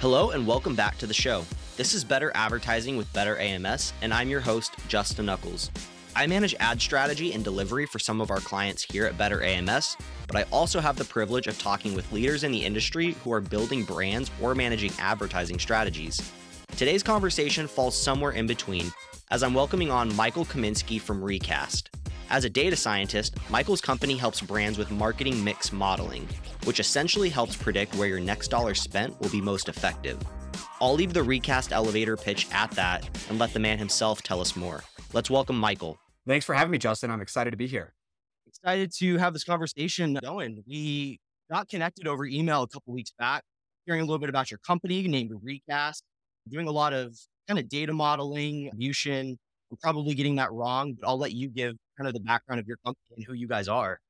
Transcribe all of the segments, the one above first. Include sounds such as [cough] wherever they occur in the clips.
Hello and welcome back to the show. This is Better Advertising with Better AMS, and I'm your host, Justin Nuckols. I manage ad strategy and delivery for some of our clients here at Better AMS, but I also have the privilege of talking with leaders in the industry who are building brands or managing advertising strategies. Today's conversation falls somewhere in between, as I'm welcoming on Michael Kaminsky from Recast. As a data scientist, Michael's company helps brands with marketing mix modeling, which essentially helps predict where your next dollar spent will be most effective. I'll leave the recast elevator pitch at that and let the man himself tell us more. Let's welcome Michael. Thanks for having me, Justin. I'm excited to be here. Excited to have this conversation going. We got connected over email a couple weeks back, hearing a little bit about your company named Recast, doing a lot of kind of data modeling, attribution. Probably getting that wrong, but I'll let you give kind of the background of your company and who you guys are.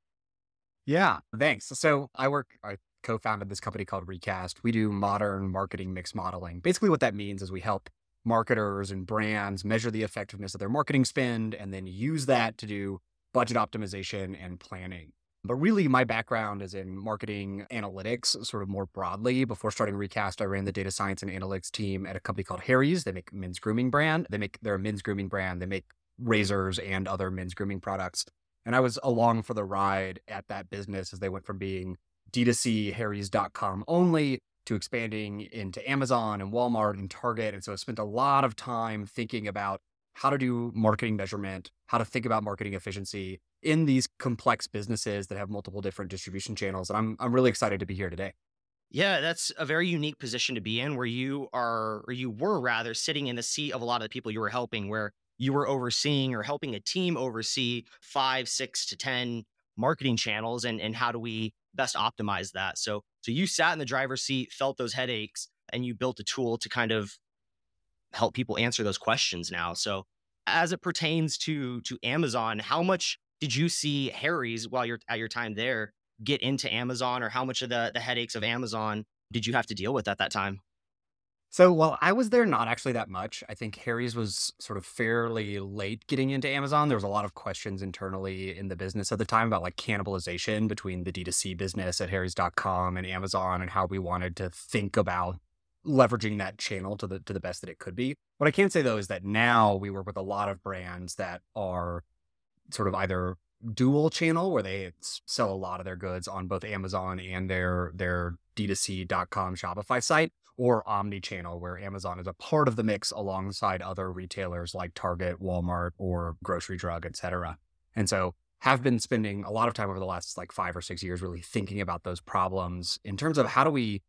Yeah, thanks. So I work, I co founded this company called Recast. We do modern marketing mix modeling. Basically, what that means is we help marketers and brands measure the effectiveness of their marketing spend and then use that to do budget optimization and planning. But really, my background is in marketing analytics, sort of more broadly. Before starting Recast, I ran the data science and analytics team at a company called Harry's. They make men's grooming brand. They make their men's grooming brand. They make razors and other men's grooming products. And I was along for the ride at that business as they went from being D2C Harry's.com only to expanding into Amazon and Walmart and Target. And so I spent a lot of time thinking about how to do marketing measurement, how to think about marketing efficiency in these complex businesses that have multiple different distribution channels. And I'm I'm really excited to be here today. Yeah, that's a very unique position to be in where you are or you were rather sitting in the seat of a lot of the people you were helping where you were overseeing or helping a team oversee five, six to 10 marketing channels and, and how do we best optimize that? So, so you sat in the driver's seat, felt those headaches, and you built a tool to kind of help people answer those questions now. So as it pertains to to Amazon, how much did you see Harry's while you're at your time there get into Amazon or how much of the the headaches of Amazon did you have to deal with at that time? So while I was there not actually that much, I think Harry's was sort of fairly late getting into Amazon. There was a lot of questions internally in the business at the time about like cannibalization between the D2C business at Harry's.com and Amazon and how we wanted to think about leveraging that channel to the to the best that it could be. What I can say though is that now we work with a lot of brands that are sort of either dual channel where they sell a lot of their goods on both Amazon and their their D2C.com Shopify site or omni-channel where Amazon is a part of the mix alongside other retailers like Target, Walmart, or grocery drug, etc. And so have been spending a lot of time over the last like five or six years really thinking about those problems in terms of how do we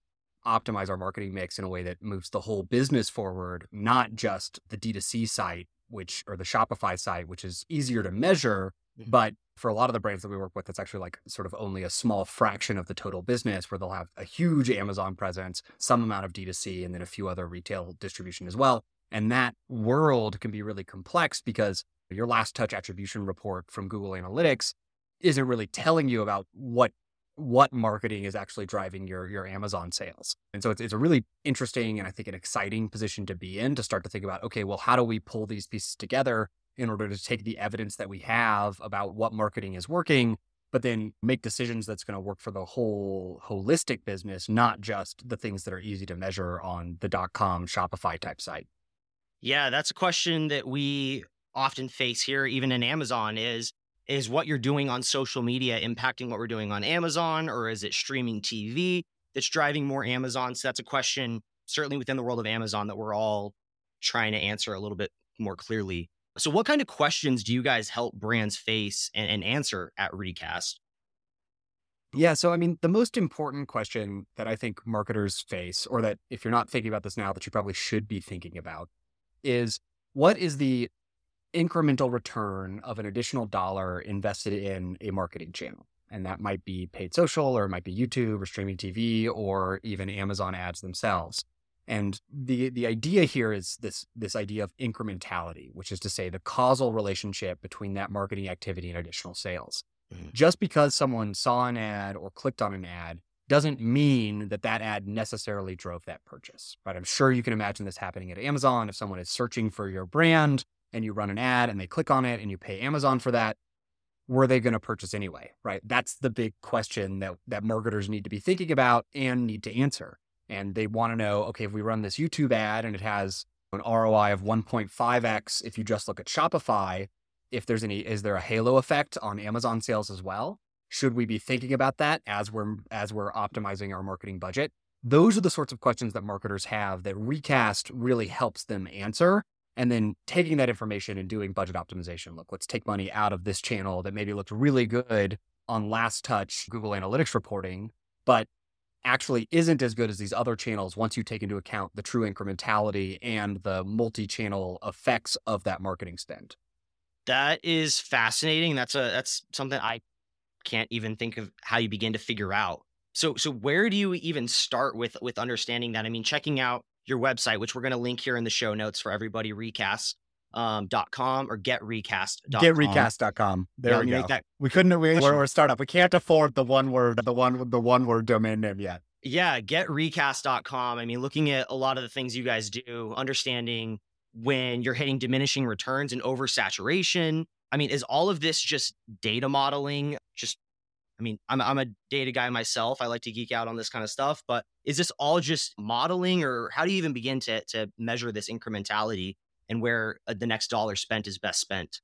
optimize our marketing mix in a way that moves the whole business forward, not just the D2C site, which or the Shopify site, which is easier to measure, mm-hmm. but for a lot of the brands that we work with, it's actually like sort of only a small fraction of the total business where they'll have a huge Amazon presence, some amount of D2C, and then a few other retail distribution as well. And that world can be really complex because your last touch attribution report from Google Analytics isn't really telling you about what what marketing is actually driving your your Amazon sales. And so it's, it's a really interesting and I think an exciting position to be in to start to think about, okay, well, how do we pull these pieces together in order to take the evidence that we have about what marketing is working, but then make decisions that's going to work for the whole holistic business, not just the things that are easy to measure on the dot com Shopify type site. Yeah, that's a question that we often face here, even in Amazon, is is what you're doing on social media impacting what we're doing on Amazon, or is it streaming TV that's driving more Amazon? So that's a question certainly within the world of Amazon that we're all trying to answer a little bit more clearly. So, what kind of questions do you guys help brands face and, and answer at Recast? Yeah. So, I mean, the most important question that I think marketers face, or that if you're not thinking about this now, that you probably should be thinking about, is what is the incremental return of an additional dollar invested in a marketing channel? And that might be paid social, or it might be YouTube, or streaming TV, or even Amazon ads themselves. And the the idea here is this this idea of incrementality, which is to say the causal relationship between that marketing activity and additional sales. Mm-hmm. Just because someone saw an ad or clicked on an ad doesn't mean that that ad necessarily drove that purchase. Right? I'm sure you can imagine this happening at Amazon if someone is searching for your brand and you run an ad and they click on it and you pay Amazon for that, were they going to purchase anyway? Right? That's the big question that that marketers need to be thinking about and need to answer. and they want to know, okay, if we run this YouTube ad and it has an ROI of 1.5x, if you just look at Shopify, if there's any, is there a halo effect on Amazon sales as well? Should we be thinking about that as we're as we're optimizing our marketing budget? Those are the sorts of questions that marketers have that Recast really helps them answer. And then taking that information and doing budget optimization. Look, let's take money out of this channel that maybe looked really good on last touch Google Analytics reporting, but actually isn't as good as these other channels once you take into account the true incrementality and the multi channel effects of that marketing spend. That is fascinating. That's a that's something I can't even think of how you begin to figure out. So so where do you even start with with understanding that? I mean, checking out your website, which we're going to link here in the show notes for everybody, recast um, dot com or getrecast.com. Getrecast.com. There yeah, we go. That- we couldn't, we, we're, we're a startup. We can't afford the one word, the one, the one word domain name yet. Yeah. Getrecast.com. I mean, looking at a lot of the things you guys do, understanding when you're hitting diminishing returns and oversaturation. I mean, is all of this just data modeling? I mean, I'm, I'm a data guy myself. I like to geek out on this kind of stuff, but is this all just modeling or how do you even begin to, to measure this incrementality and where uh, the next dollar spent is best spent?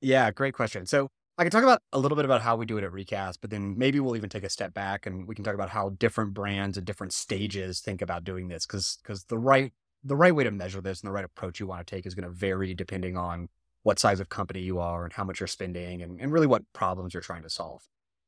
Yeah, great question. So I can talk about a little bit about how we do it at Recast, but then maybe we'll even take a step back and we can talk about how different brands at different stages think about doing this because because the right the right way to measure this and the right approach you want to take is going to vary depending on what size of company you are and how much you're spending and, and really what problems you're trying to solve.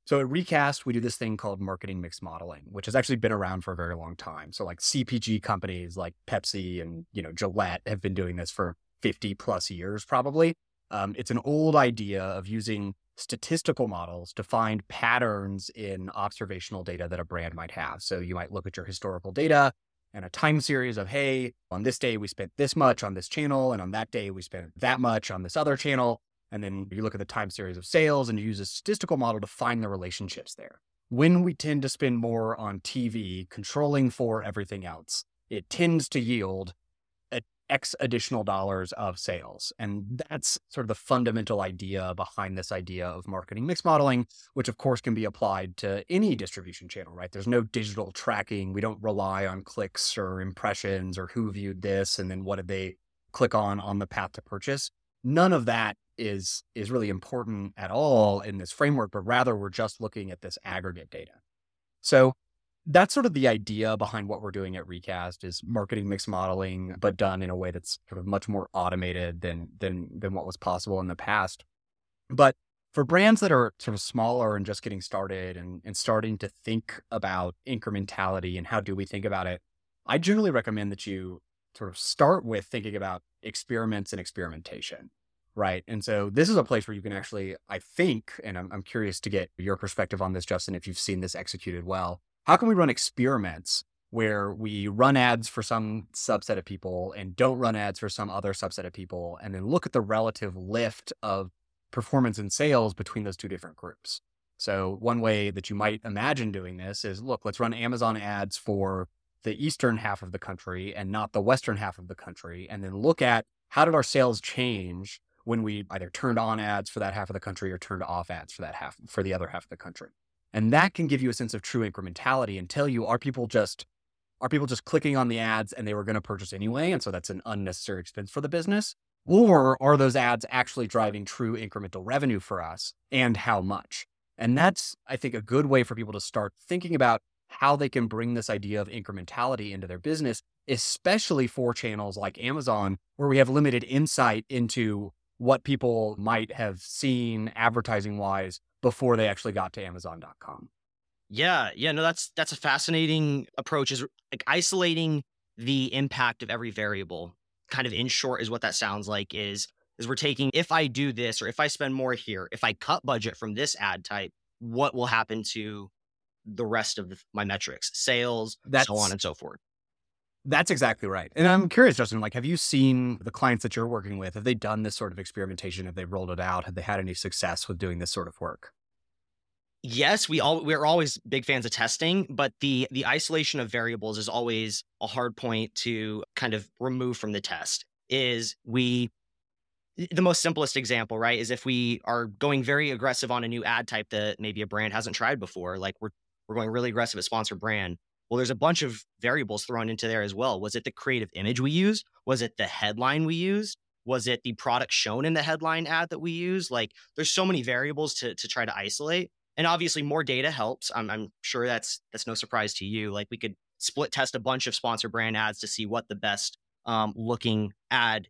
So at Recast, we do this thing called marketing mix modeling, which has actually been around for a very long time. So like CPG companies like Pepsi and, you know, Gillette have been doing this for 50 plus years, probably. Um, it's an old idea of using statistical models to find patterns in observational data that a brand might have. So you might look at your historical data and a time series of, hey, on this day we spent this much on this channel, and on that day we spent that much on this other channel. And then you look at the time series of sales and you use a statistical model to find the relationships there. When we tend to spend more on TV, controlling for everything else, it tends to yield X additional dollars of sales. And that's sort of the fundamental idea behind this idea of marketing mix modeling, which of course can be applied to any distribution channel, right? There's no digital tracking. We don't rely on clicks or impressions or who viewed this and then what did they click on on the path to purchase none of that is is really important at all in this framework, but rather we're just looking at this aggregate data. So that's sort of the idea behind what we're doing at Recast is marketing mix modeling, mm-hmm. but done in a way that's sort of much more automated than than than what was possible in the past. But for brands that are sort of smaller and just getting started and, and starting to think about incrementality and how do we think about it, I generally recommend that you sort of start with thinking about experiments and experimentation. Right. And so this is a place where you can actually, I think, and I'm, I'm curious to get your perspective on this, Justin, if you've seen this executed well. How can we run experiments where we run ads for some subset of people and don't run ads for some other subset of people, and then look at the relative lift of performance and sales between those two different groups? So, one way that you might imagine doing this is look, let's run Amazon ads for the eastern half of the country and not the western half of the country, and then look at how did our sales change when we either turned on ads for that half of the country or turned off ads for that half for the other half of the country. And that can give you a sense of true incrementality and tell you are people just are people just clicking on the ads and they were going to purchase anyway and so that's an unnecessary expense for the business or are those ads actually driving true incremental revenue for us and how much? And that's I think a good way for people to start thinking about how they can bring this idea of incrementality into their business, especially for channels like Amazon, where we have limited insight into what people might have seen advertising wise before they actually got to amazon.com. Yeah, yeah, no that's that's a fascinating approach is like isolating the impact of every variable. Kind of in short is what that sounds like is is we're taking if I do this or if I spend more here, if I cut budget from this ad type, what will happen to the rest of my metrics, sales, That's, so on and so forth. That's exactly right. And I'm curious, Justin, like, have you seen the clients that you're working with? Have they done this sort of experimentation? Have they rolled it out? Have they had any success with doing this sort of work? Yes, we all we're always big fans of testing, but the the isolation of variables is always a hard point to kind of remove from the test. Is we the most simplest example, right, is if we are going very aggressive on a new ad type that maybe a brand hasn't tried before, like we're we're going really aggressive at sponsor brand. Well, there's a bunch of variables thrown into there as well. Was it the creative image we used? Was it the headline we used? Was it the product shown in the headline ad that we use? Like there's so many variables to to try to isolate. And obviously more data helps. I'm, I'm sure that's that's no surprise to you. Like we could split test a bunch of sponsor brand ads to see what the best um, looking ad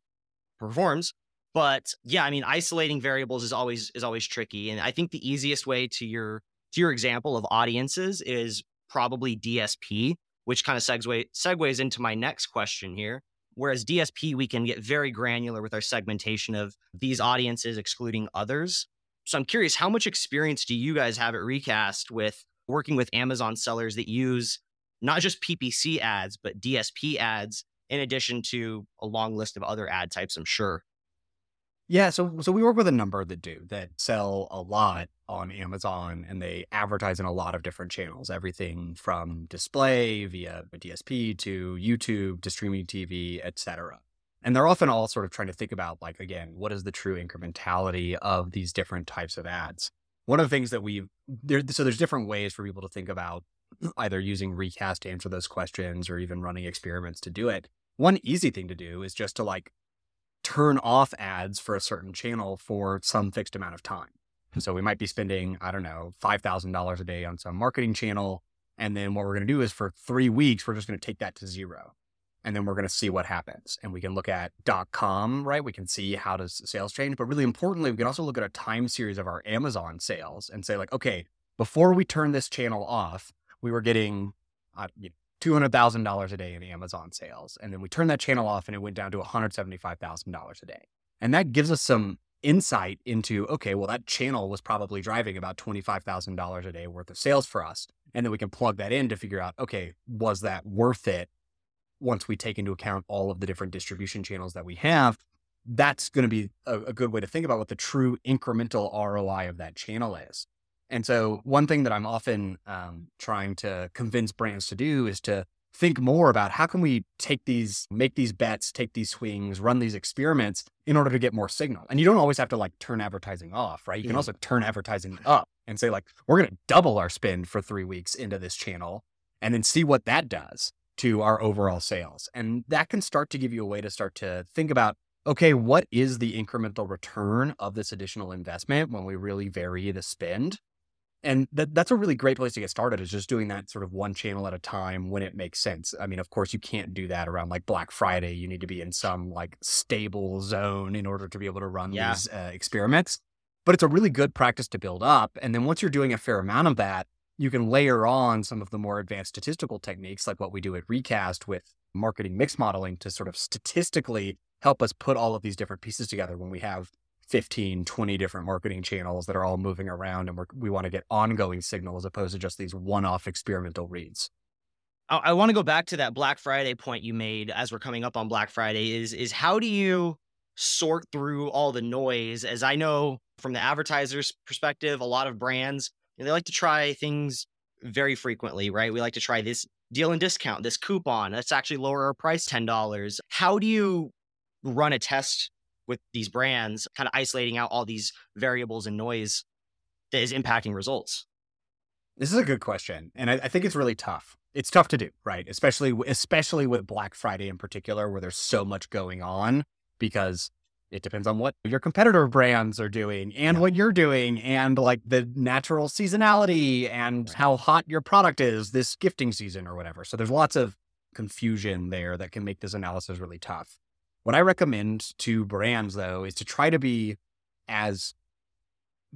performs. But yeah, I mean, isolating variables is always is always tricky. And I think the easiest way to your your example of audiences is probably DSP, which kind of segue segues into my next question here, Whereas DSP, we can get very granular with our segmentation of these audiences, excluding others. So I'm curious, how much experience do you guys have at Recast with working with Amazon sellers that use not just PPC ads, but DSP ads, in addition to a long list of other ad types, I'm sure? Yeah, so so we work with a number that do that sell a lot on Amazon and they advertise in a lot of different channels, everything from display via DSP to YouTube to streaming TV, etc. And they're often all sort of trying to think about like again, what is the true incrementality of these different types of ads? One of the things that we there so there's different ways for people to think about [clears throat] either using recast to answer those questions or even running experiments to do it. One easy thing to do is just to like turn off ads for a certain channel for some fixed amount of time. So we might be spending, I don't know, $5,000 a day on some marketing channel. And then what we're going to do is for three weeks, we're just going to take that to zero. And then we're going to see what happens. And we can look at .com, right? We can see how does sales change. But really importantly, we can also look at a time series of our Amazon sales and say like, okay, before we turn this channel off, we were getting uh, you know, $200,000 a day in Amazon sales. And then we turned that channel off and it went down to $175,000 a day. And that gives us some insight into, okay, well, that channel was probably driving about $25,000 a day worth of sales for us. And then we can plug that in to figure out, okay, was that worth it once we take into account all of the different distribution channels that we have? That's going to be a, a good way to think about what the true incremental ROI of that channel is. And so, one thing that I'm often um, trying to convince brands to do is to think more about how can we take these, make these bets, take these swings, run these experiments in order to get more signal. And you don't always have to like turn advertising off, right? You can mm-hmm. also turn advertising up and say like, we're going to double our spend for three weeks into this channel and then see what that does to our overall sales. And that can start to give you a way to start to think about okay, what is the incremental return of this additional investment when we really vary the spend? And that, that's a really great place to get started is just doing that sort of one channel at a time when it makes sense i mean of course you can't do that around like black friday you need to be in some like stable zone in order to be able to run yeah. these uh, experiments but it's a really good practice to build up and then once you're doing a fair amount of that you can layer on some of the more advanced statistical techniques like what we do at recast with marketing mix modeling to sort of statistically help us put all of these different pieces together when we have 15, 20 different marketing channels that are all moving around and we want to get ongoing signal as opposed to just these one off experimental reads. I, want to go back to that Black Friday point you made as we're coming up on Black Friday is is how do you sort through all the noise? As I know from the advertiser's perspective a lot of brands you know, they like to try things very frequently right? We like to try this deal and discount this coupon let's actually lower our price $10 how do you run a test with these brands, kind of isolating out all these variables and noise that is impacting results? This is a good question, and I, I, think it's really tough. It's tough to do, right? Especially especially with Black Friday in particular, where there's so much going on because it depends on what your competitor brands are doing and yeah. what you're doing and like the natural seasonality and right. how hot your product is this gifting season or whatever. So there's lots of confusion there that can make this analysis really tough. What I recommend to brands, though, is to try to be as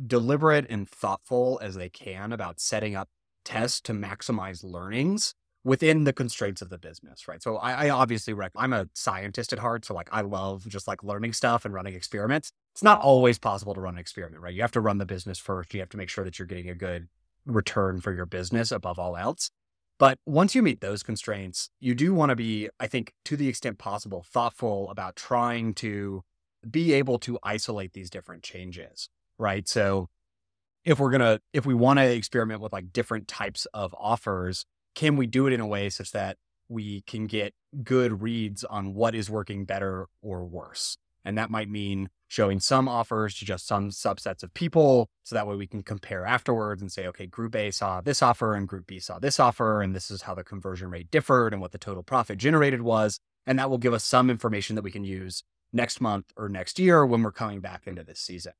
deliberate and thoughtful as they can about setting up tests to maximize learnings within the constraints of the business, right? So I, I obviously rec- I'm a scientist at heart, so like I love just like learning stuff and running experiments. It's not always possible to run an experiment, right? You have to run the business first. You have to make sure that you're getting a good return for your business above all else. But once you meet those constraints, you do want to be, I think, to the extent possible, thoughtful about trying to be able to isolate these different changes, right? So if we're going to, if we want to experiment with like different types of offers, can we do it in a way such that we can get good reads on what is working better or worse? And that might mean showing some offers to just some subsets of people. So that way we can compare afterwards and say, okay, group A saw this offer and group B saw this offer. And this is how the conversion rate differed and what the total profit generated was. And that will give us some information that we can use next month or next year when we're coming back into this season.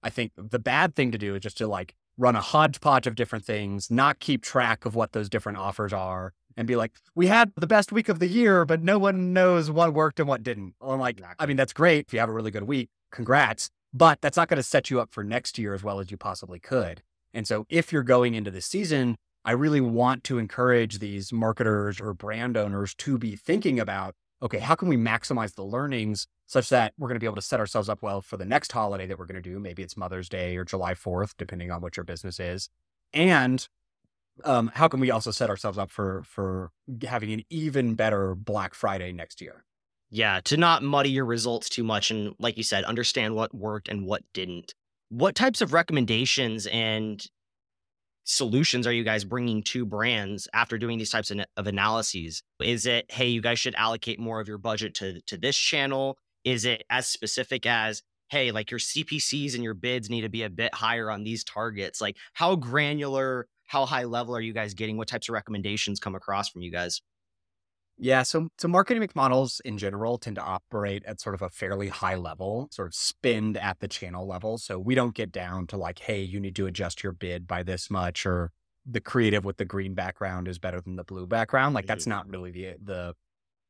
I think the bad thing to do is just to like run a hodgepodge of different things, not keep track of what those different offers are, and be like, we had the best week of the year, but no one knows what worked and what didn't. Well, I'm like, I mean, that's great if you have a really good week. Congrats. But that's not going to set you up for next year as well as you possibly could. And so if you're going into this season, I really want to encourage these marketers or brand owners to be thinking about okay, how can we maximize the learnings such that we're going to be able to set ourselves up well for the next holiday that we're going to do? Maybe it's Mother's Day or July 4th, depending on what your business is. And um, how can we also set ourselves up for for having an even better Black Friday next year? Yeah, to not muddy your results too much and like you said, understand what worked and what didn't. What types of recommendations and solutions are you guys bringing to brands after doing these types of, of analyses? Is it, hey, you guys should allocate more of your budget to, to this channel? Is it as specific as, hey, like your CPCs and your bids need to be a bit higher on these targets? Like, how granular, how high level are you guys getting? What types of recommendations come across from you guys? Yeah, so so marketing models in general tend to operate at sort of a fairly high level, sort of spend at the channel level. So we don't get down to like, hey, you need to adjust your bid by this much, or the creative with the green background is better than the blue background. Like that's not really the the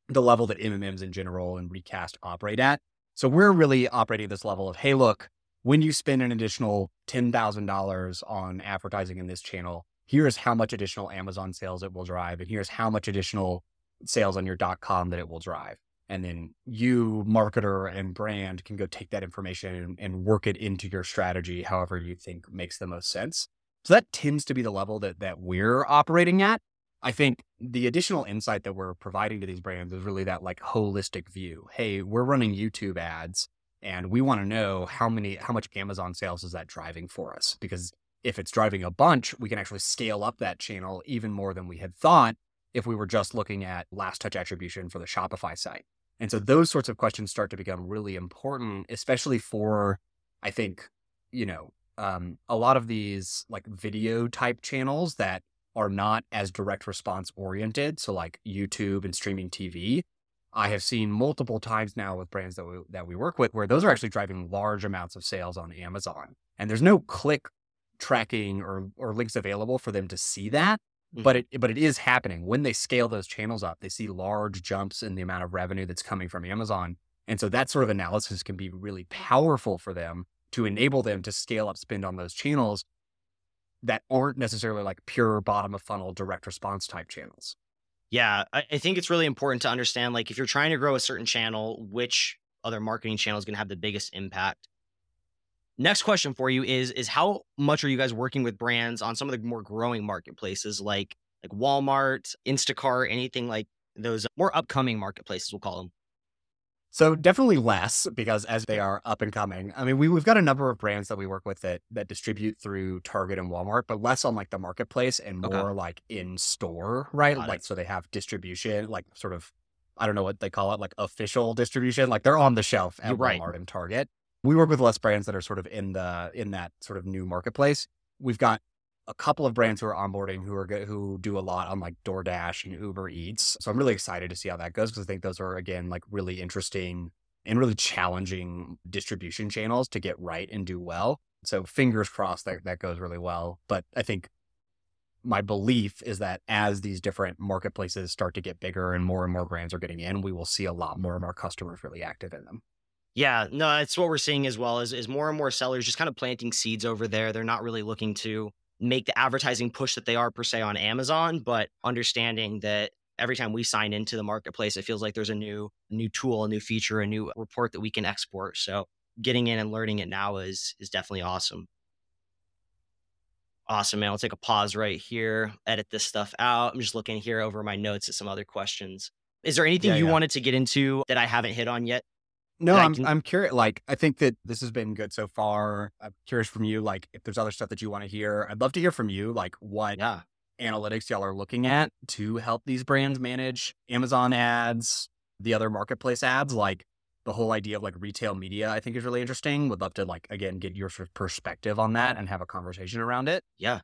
the level that MMMs in general and recast operate at. So we're really operating this level of, hey, look, when you spend an additional ten thousand dollars on advertising in this channel, here's how much additional Amazon sales it will drive, and here's how much additional sales on your .com that it will drive. And then you, marketer and brand, can go take that information and, and work it into your strategy, however you think makes the most sense. So that tends to be the level that that we're operating at. I think the additional insight that we're providing to these brands is really that like holistic view. Hey, we're running YouTube ads and we want to know how many how much Amazon sales is that driving for us because if it's driving a bunch, we can actually scale up that channel even more than we had thought if we were just looking at last touch attribution for the Shopify site. And so those sorts of questions start to become really important, especially for, I think, you know, um, a lot of these like video type channels that are not as direct response oriented. So like YouTube and streaming TV. I have seen multiple times now with brands that we, that we work with where those are actually driving large amounts of sales on Amazon. And there's no click tracking or, or links available for them to see that. Mm-hmm. But it but it is happening. When they scale those channels up, they see large jumps in the amount of revenue that's coming from Amazon. And so that sort of analysis can be really powerful for them to enable them to scale up spend on those channels that aren't necessarily like pure bottom of funnel direct response type channels. Yeah, I, I think it's really important to understand like if you're trying to grow a certain channel, which other marketing channel is going to have the biggest impact. Next question for you is is how much are you guys working with brands on some of the more growing marketplaces like like Walmart, Instacart, anything like those more upcoming marketplaces we'll call them? So definitely less because as they are up and coming. I mean, we we've got a number of brands that we work with that that distribute through Target and Walmart, but less on like the marketplace and more okay. like in store, right? Got like it. so they have distribution, like sort of I don't know what they call it, like official distribution. Like they're on the shelf at your Walmart right. and Target we work with less brands that are sort of in the in that sort of new marketplace. We've got a couple of brands who are onboarding who are who do a lot on like DoorDash and Uber Eats. So I'm really excited to see how that goes because I think those are again like really interesting and really challenging distribution channels to get right and do well. So fingers crossed that that goes really well. But I think my belief is that as these different marketplaces start to get bigger and more and more brands are getting in, we will see a lot more of our customers really active in them. Yeah, no, that's what we're seeing as well is, is more and more sellers just kind of planting seeds over there. They're not really looking to make the advertising push that they are per se on Amazon, but understanding that every time we sign into the marketplace, it feels like there's a new new tool, a new feature, a new report that we can export. So getting in and learning it now is is definitely awesome. Awesome, man. I'll take a pause right here, edit this stuff out. I'm just looking here over my notes at some other questions. Is there anything yeah, you yeah. wanted to get into that I haven't hit on yet? No, I'm. I'm curious. Like, I think that this has been good so far. I'm curious from you, like, if there's other stuff that you want to hear. I'd love to hear from you, like, what yeah. analytics y'all are looking at to help these brands manage Amazon ads, the other marketplace ads. Like, the whole idea of like retail media, I think is really interesting. Would love to like again get your sort of perspective on that and have a conversation around it. Yeah.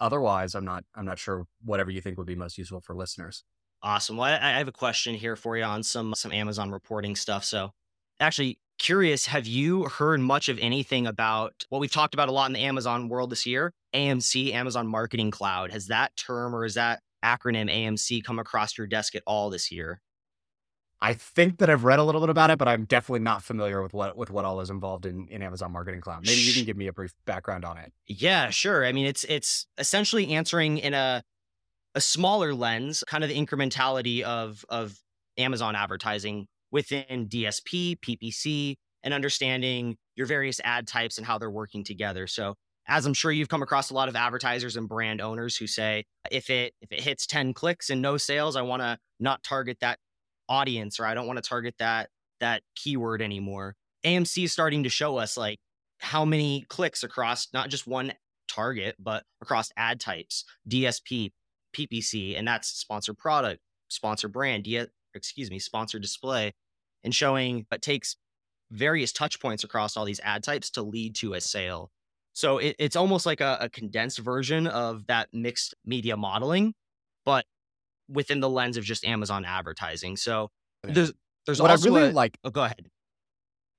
Otherwise, I'm not I'm not sure whatever you think would be most useful for listeners. Awesome. Well, I, I have a question here for you on some some Amazon reporting stuff. So, actually, curious, have you heard much of anything about what we've talked about a lot in the Amazon world this year? AMC, Amazon Marketing Cloud. Has that term or is that acronym AMC come across your desk at all this year? I think that I've read a little bit about it, but I'm definitely not familiar with what with what all is involved in, in Amazon Marketing Cloud. Maybe you can give me a brief background on it. Yeah, sure. I mean, it's it's essentially answering in a a smaller lens, kind of the incrementality of of Amazon advertising within DSP, PPC, and understanding your various ad types and how they're working together. So as I'm sure you've come across a lot of advertisers and brand owners who say if it if it hits 10 clicks and no sales, I want to not target that audience or I don't want to target that that keyword anymore. AMC is starting to show us like how many clicks across not just one target, but across ad types, DSP, PPC, and that's sponsored product, sponsored brand, D- excuse me, sponsored display, and showing it takes various touch points across all these ad types to lead to a sale. So it, it's almost like a, a condensed version of that mixed media modeling, but within the lens of just Amazon advertising. So there's there's what also I really a, like. Oh, go ahead.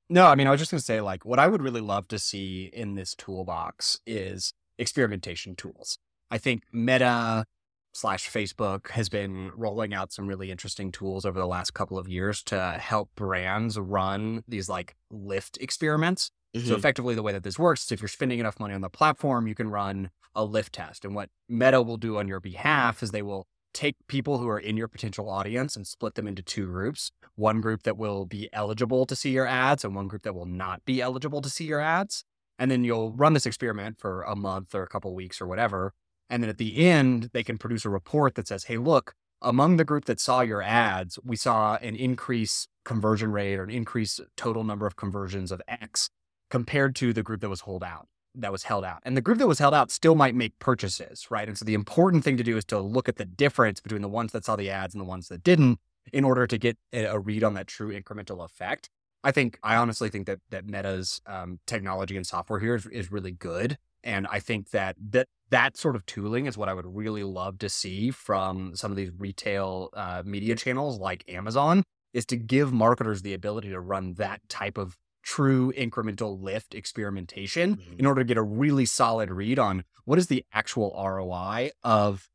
No, I mean I was just gonna say like what I would really love to see in this toolbox is experimentation tools. I think Meta slash Facebook has been rolling out some really interesting tools over the last couple of years to help brands run these like lift experiments. So Mhm. effectively the way that this works is if you're spending enough money on the platform, you can run a lift test. And what Meta will do on your behalf is they will take people who are in your potential audience and split them into two groups. One group that will be eligible to see your ads and one group that will not be eligible to see your ads. And then you'll run this experiment for a month or a couple weeks or whatever. And then at the end, they can produce a report that says, hey, look, among the group that saw your ads, we saw an increase conversion rate or an increase total number of conversions of X compared to the group that was hold out that was held out. And the group that was held out still might make purchases, right? And so the important thing to do is to look at the difference between the ones that saw the ads and the ones that didn't in order to get a read on that true incremental effect. I think I honestly think that that Meta's um, technology and software here is, is really good, and I think that that that sort of tooling is what I would really love to see from some of these retail uh, media channels like Amazon is to give marketers the ability to run that type of true incremental lift experimentation Mhm. in order to get a really solid read on what is the actual ROI of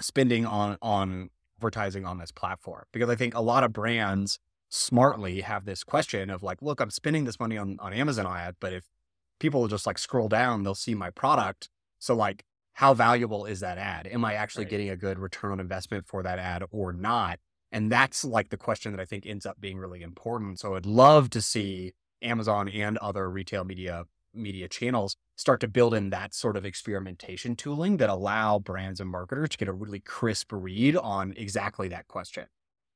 spending on on advertising on this platform because I think a lot of brands smartly have this question of like, look, I'm spending this money on on Amazon ad, but if people just like scroll down, they'll see my product. So like, how valuable is that ad? Am I actually Right. getting a good return on investment for that ad or not? And that's like the question that I think ends up being really important. So I'd love to see Amazon and other retail media media channels start to build in that sort of experimentation tooling that allow brands and marketers to get a really crisp read on exactly that question.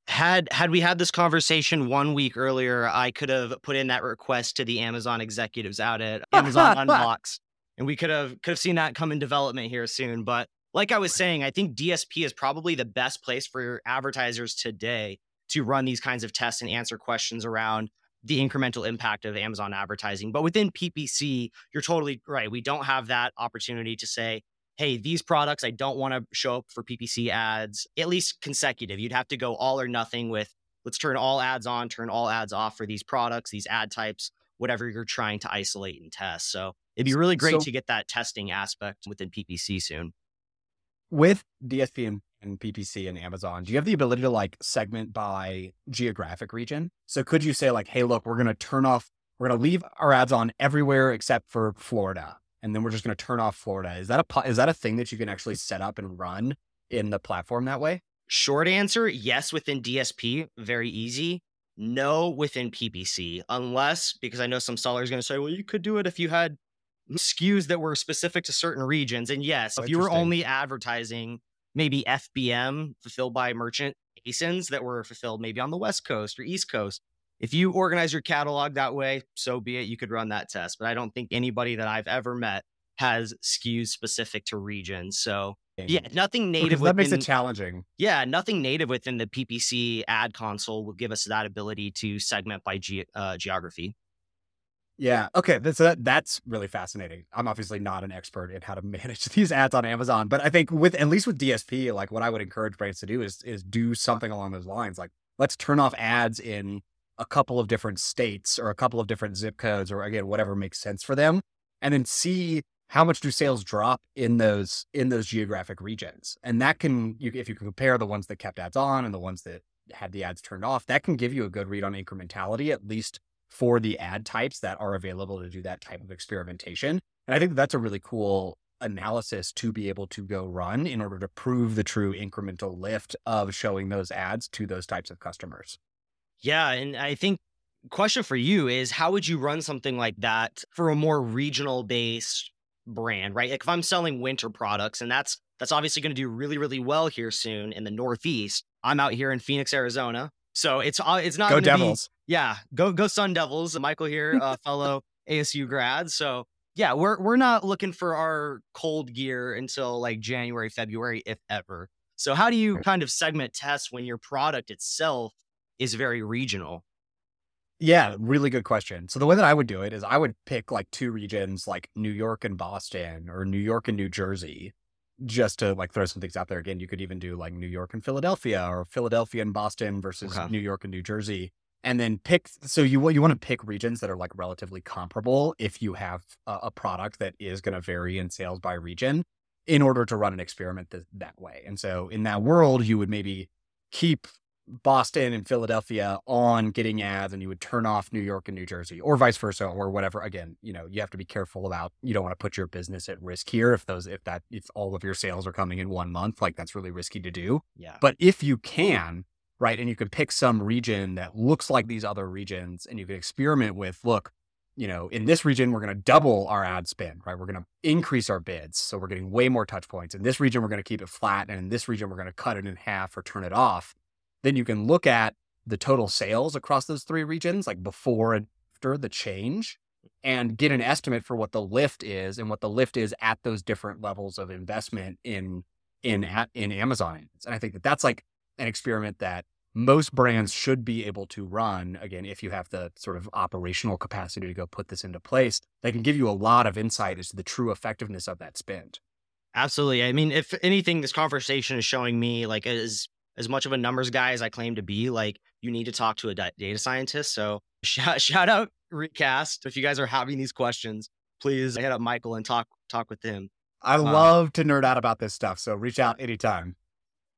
had had we had this conversation one week earlier, I could have put in that request to the Amazon executives out at [laughs] Amazon unBoxed, and we could have could have seen that come in development here soon. But like I was saying, I think DSP is probably the best place for advertisers today to run these kinds of tests and answer questions around the incremental impact of Amazon advertising. But within PPC, you're totally right. We don't have that opportunity to say, hey, these products, I don't want to show up for PPC ads, at least consecutive. You'd have to go all or nothing with let's turn all ads on, turn all ads off for these products, these ad types, whatever you're trying to isolate and test. So it'd be really great So- to get that testing aspect within PPC soon. With DSP and, and PPC and Amazon, do you have the ability to like segment by geographic region? So could you say like, hey, look, we're going to turn off, we're going to leave our ads on everywhere except for Florida, and then we're just going to turn off Florida. Is that a is that a thing that you can actually set up and run in the platform that way? Short answer, yes, within DSP, very easy. No within PPC, unless because I know some sellers going to say, well, you could do it if you had SKUs that were specific to certain regions. And yes, if you were only advertising maybe FBM fulfilled by merchant ASINs that were fulfilled maybe on the West Coast or East Coast, if you organize your catalog that way, so be it. You could run that test. But I don't think anybody that I've ever met has SKUs specific to regions. So Yeah, nothing native. Because within, that makes it challenging. Yeah, nothing native within the PPC ad console will give us that ability to segment by ge- uh, geography. Yeah. Okay. So that, that's really fascinating. I'm obviously not an expert in how to [laughs] manage these ads on Amazon, but I think with at least with DSP, like what I would encourage brands to do is is do something along those lines. Like let's turn off ads in a couple of different states or a couple of different zip codes or again whatever makes sense for them, and then see how much do sales drop in those in those geographic regions. And that can you if you can compare the ones that kept ads on and the ones that had the ads turned off, that can give you a good read on incrementality at least for the ad types that are available to do that type of experimentation. And I think that's a really cool analysis to be able to go run in order to prove the true incremental lift of showing those ads to those types of customers. Yeah, and I think question for you is how would you run something like that for a more regional based brand, right? Like if I'm selling winter products and that's that's obviously going to do really really well here soon in the Northeast. I'm out here in Phoenix, Arizona. So it's it's not go Devils. Be, yeah, go go Sun Devils. Michael here, uh, [laughs] fellow ASU grad. So yeah, we're we're not looking for our cold gear until like January, February, if ever. So how do you kind of segment test when your product itself is very regional? Yeah, really good question. So the way that I would do it is I would pick like two regions like New York and Boston or New York and New Jersey just to like throw some things out there again, you could even do like New York and Philadelphia or Philadelphia and Boston versus okay. New York and New Jersey. And then pick, so you you want to pick regions that are like relatively comparable if you have a, a product that is going to vary in sales by region in order to run an experiment th- that way. And so in that world, you would maybe keep Boston and Philadelphia on getting ads and you would turn off New York and New Jersey or vice versa or whatever. Again, you know, you have to be careful about you don't want to put your business at risk here if those if that if all of your sales are coming in one month, like that's really risky to do. Yeah. But if you can, right, and you can pick some region that looks like these other regions and you can experiment with, look, you know, in this region, we're going to double our ad spend, right? We're going to increase our bids. So we're getting way more touch points. In this region, we're going to keep it flat. And in this region, we're going to cut it in half or turn it off then you can look at the total sales across those three regions, like before and after the change, and get an estimate for what the lift is and what the lift is at those different levels of investment in in at, in Amazon. And I think that that's like an experiment that most brands should be able to run. Again, if you have the sort of operational capacity to go put this into place, that can give you a lot of insight as to the true effectiveness of that spend. Absolutely. I mean, if anything, this conversation is showing me like as as much of a numbers guy as I claim to be, like you need to talk to a data scientist. So [laughs] shout, shout out Recast. If you guys are having these questions, please hit up Michael and talk talk with him. I um, love to nerd out about this stuff. So reach out anytime.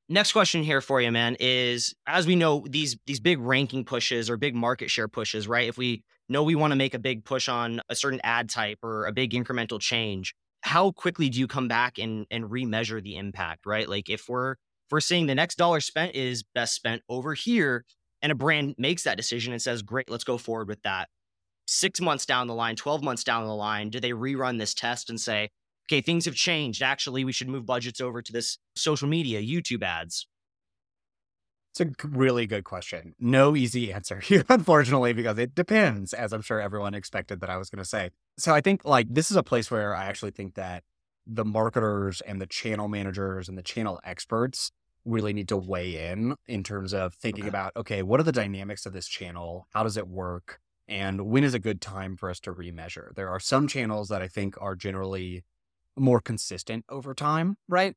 Next question here for you, man, is as we know these these big ranking pushes or big market share pushes, right? If we know we want to make a big push on a certain ad type or a big incremental change, how quickly do you come back and and remeasure the impact, right? Like if we're we're seeing the next dollar spent is best spent over here, and a brand makes that decision and says, great, let's go forward with that. Six months down the line, 12 months down the line, do they rerun this test and say, okay, things have changed. Actually, we should move budgets over to this social media, YouTube ads? It's a really good question. No easy answer [laughs] here, unfortunately, because it depends, as I'm sure everyone expected that I was going to say. So I think like this is a place where I actually think that the marketers and the channel managers and the channel experts really need to weigh in in terms of thinking okay. about okay what are the dynamics of this channel how does it work and when is a good time for us to remeasure there are some channels that i think are generally more consistent over time right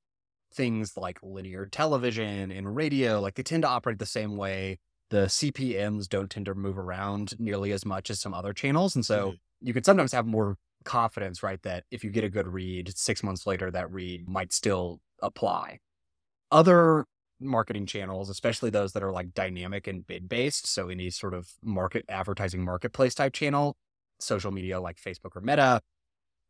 things like linear television and radio like they tend to operate the same way the cpms don't tend to move around nearly as much as some other channels and so mm-hmm. you can sometimes have more confidence, right? That if you get a good read, six months later, that read might still apply. Other marketing channels, especially those that are like dynamic and bid based, so any sort of market advertising marketplace type channel, social media like Facebook or Meta,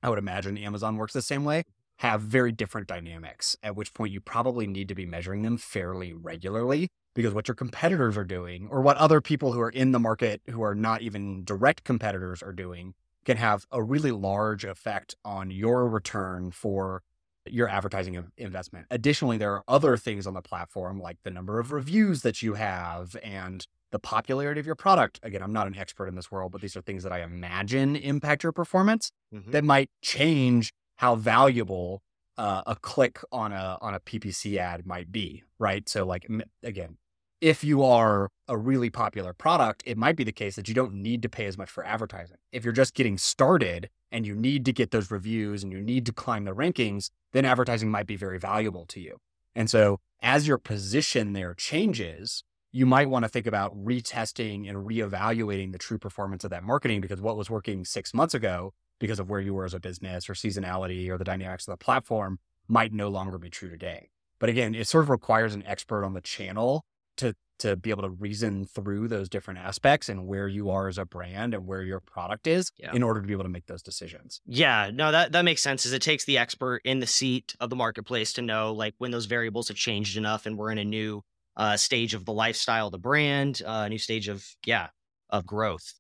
I would imagine Amazon works the same way, have very different dynamics, at which point you probably need to be measuring them fairly regularly because what your competitors are doing or what other people who are in the market who are not even direct competitors are doing can have a really large effect on your return for your advertising investment. Additionally, there are other things on the platform like the number of reviews that you have and the popularity of your product. Again, I'm not an expert in this world, but these are things that I imagine impact your performance mm-hmm. that might change how valuable uh, a click on a on a PPC ad might be, right? So like again, if you are a really popular product, it might be the case that you don't need to pay as much for advertising. If you're just getting started and you need to get those reviews and you need to climb the rankings, then advertising might be very valuable to you. And so as your position there changes, you might want to think about retesting and reevaluating the true performance of that marketing because what was working six months ago because of where you were as a business or seasonality or the dynamics of the platform might no longer be true today. But again, it sort of requires an expert on the channel to to be able to reason through those different aspects and where you are as a brand and where your product is yeah. in order to be able to make those decisions. Yeah, no, that that makes sense. Is it takes the expert in the seat of the marketplace to know like when those variables have changed enough and we're in a new uh, stage of the lifestyle the brand, uh, a new stage of yeah of growth.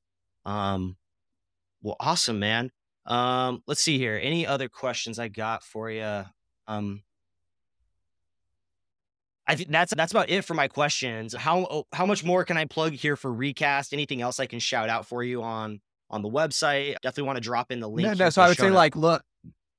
Um, well, awesome, man. Um, let's see here. Any other questions I got for you? Um, I think that's that's about it for my questions. How oh, how much more can I plug here for Recast? Anything else I can shout out for you on on the website? Definitely want to drop in the link. No, no. So I would say, like, look,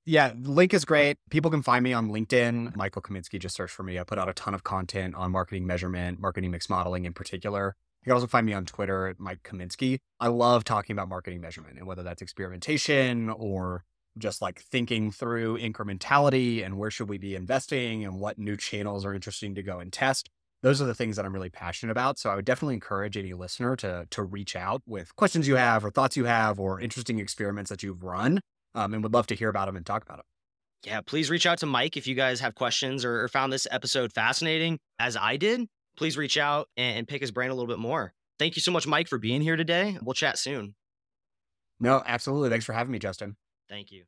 yeah, link is great. People can find me on LinkedIn. Michael Kaminsky, just search for me. I put out a ton of content on marketing measurement, marketing mix modeling in particular. You can also find me on Twitter at Mike Kaminsky. I love talking about marketing measurement and whether that's experimentation or just like thinking through incrementality and where should we be investing and what new channels are interesting to go and test. Those are the things that I'm really passionate about. So I would definitely encourage any listener to to reach out with questions you have or thoughts you have or interesting experiments that you've run, um, and would love to hear about them and talk about them. Yeah, please reach out to Mike if you guys have questions or, or found this episode fascinating, as I did. Please reach out and, and pick his brain a little bit more. Thank you so much, Mike, for being here today. We'll chat soon. No, absolutely. Thanks for having me, Justin. Thank you.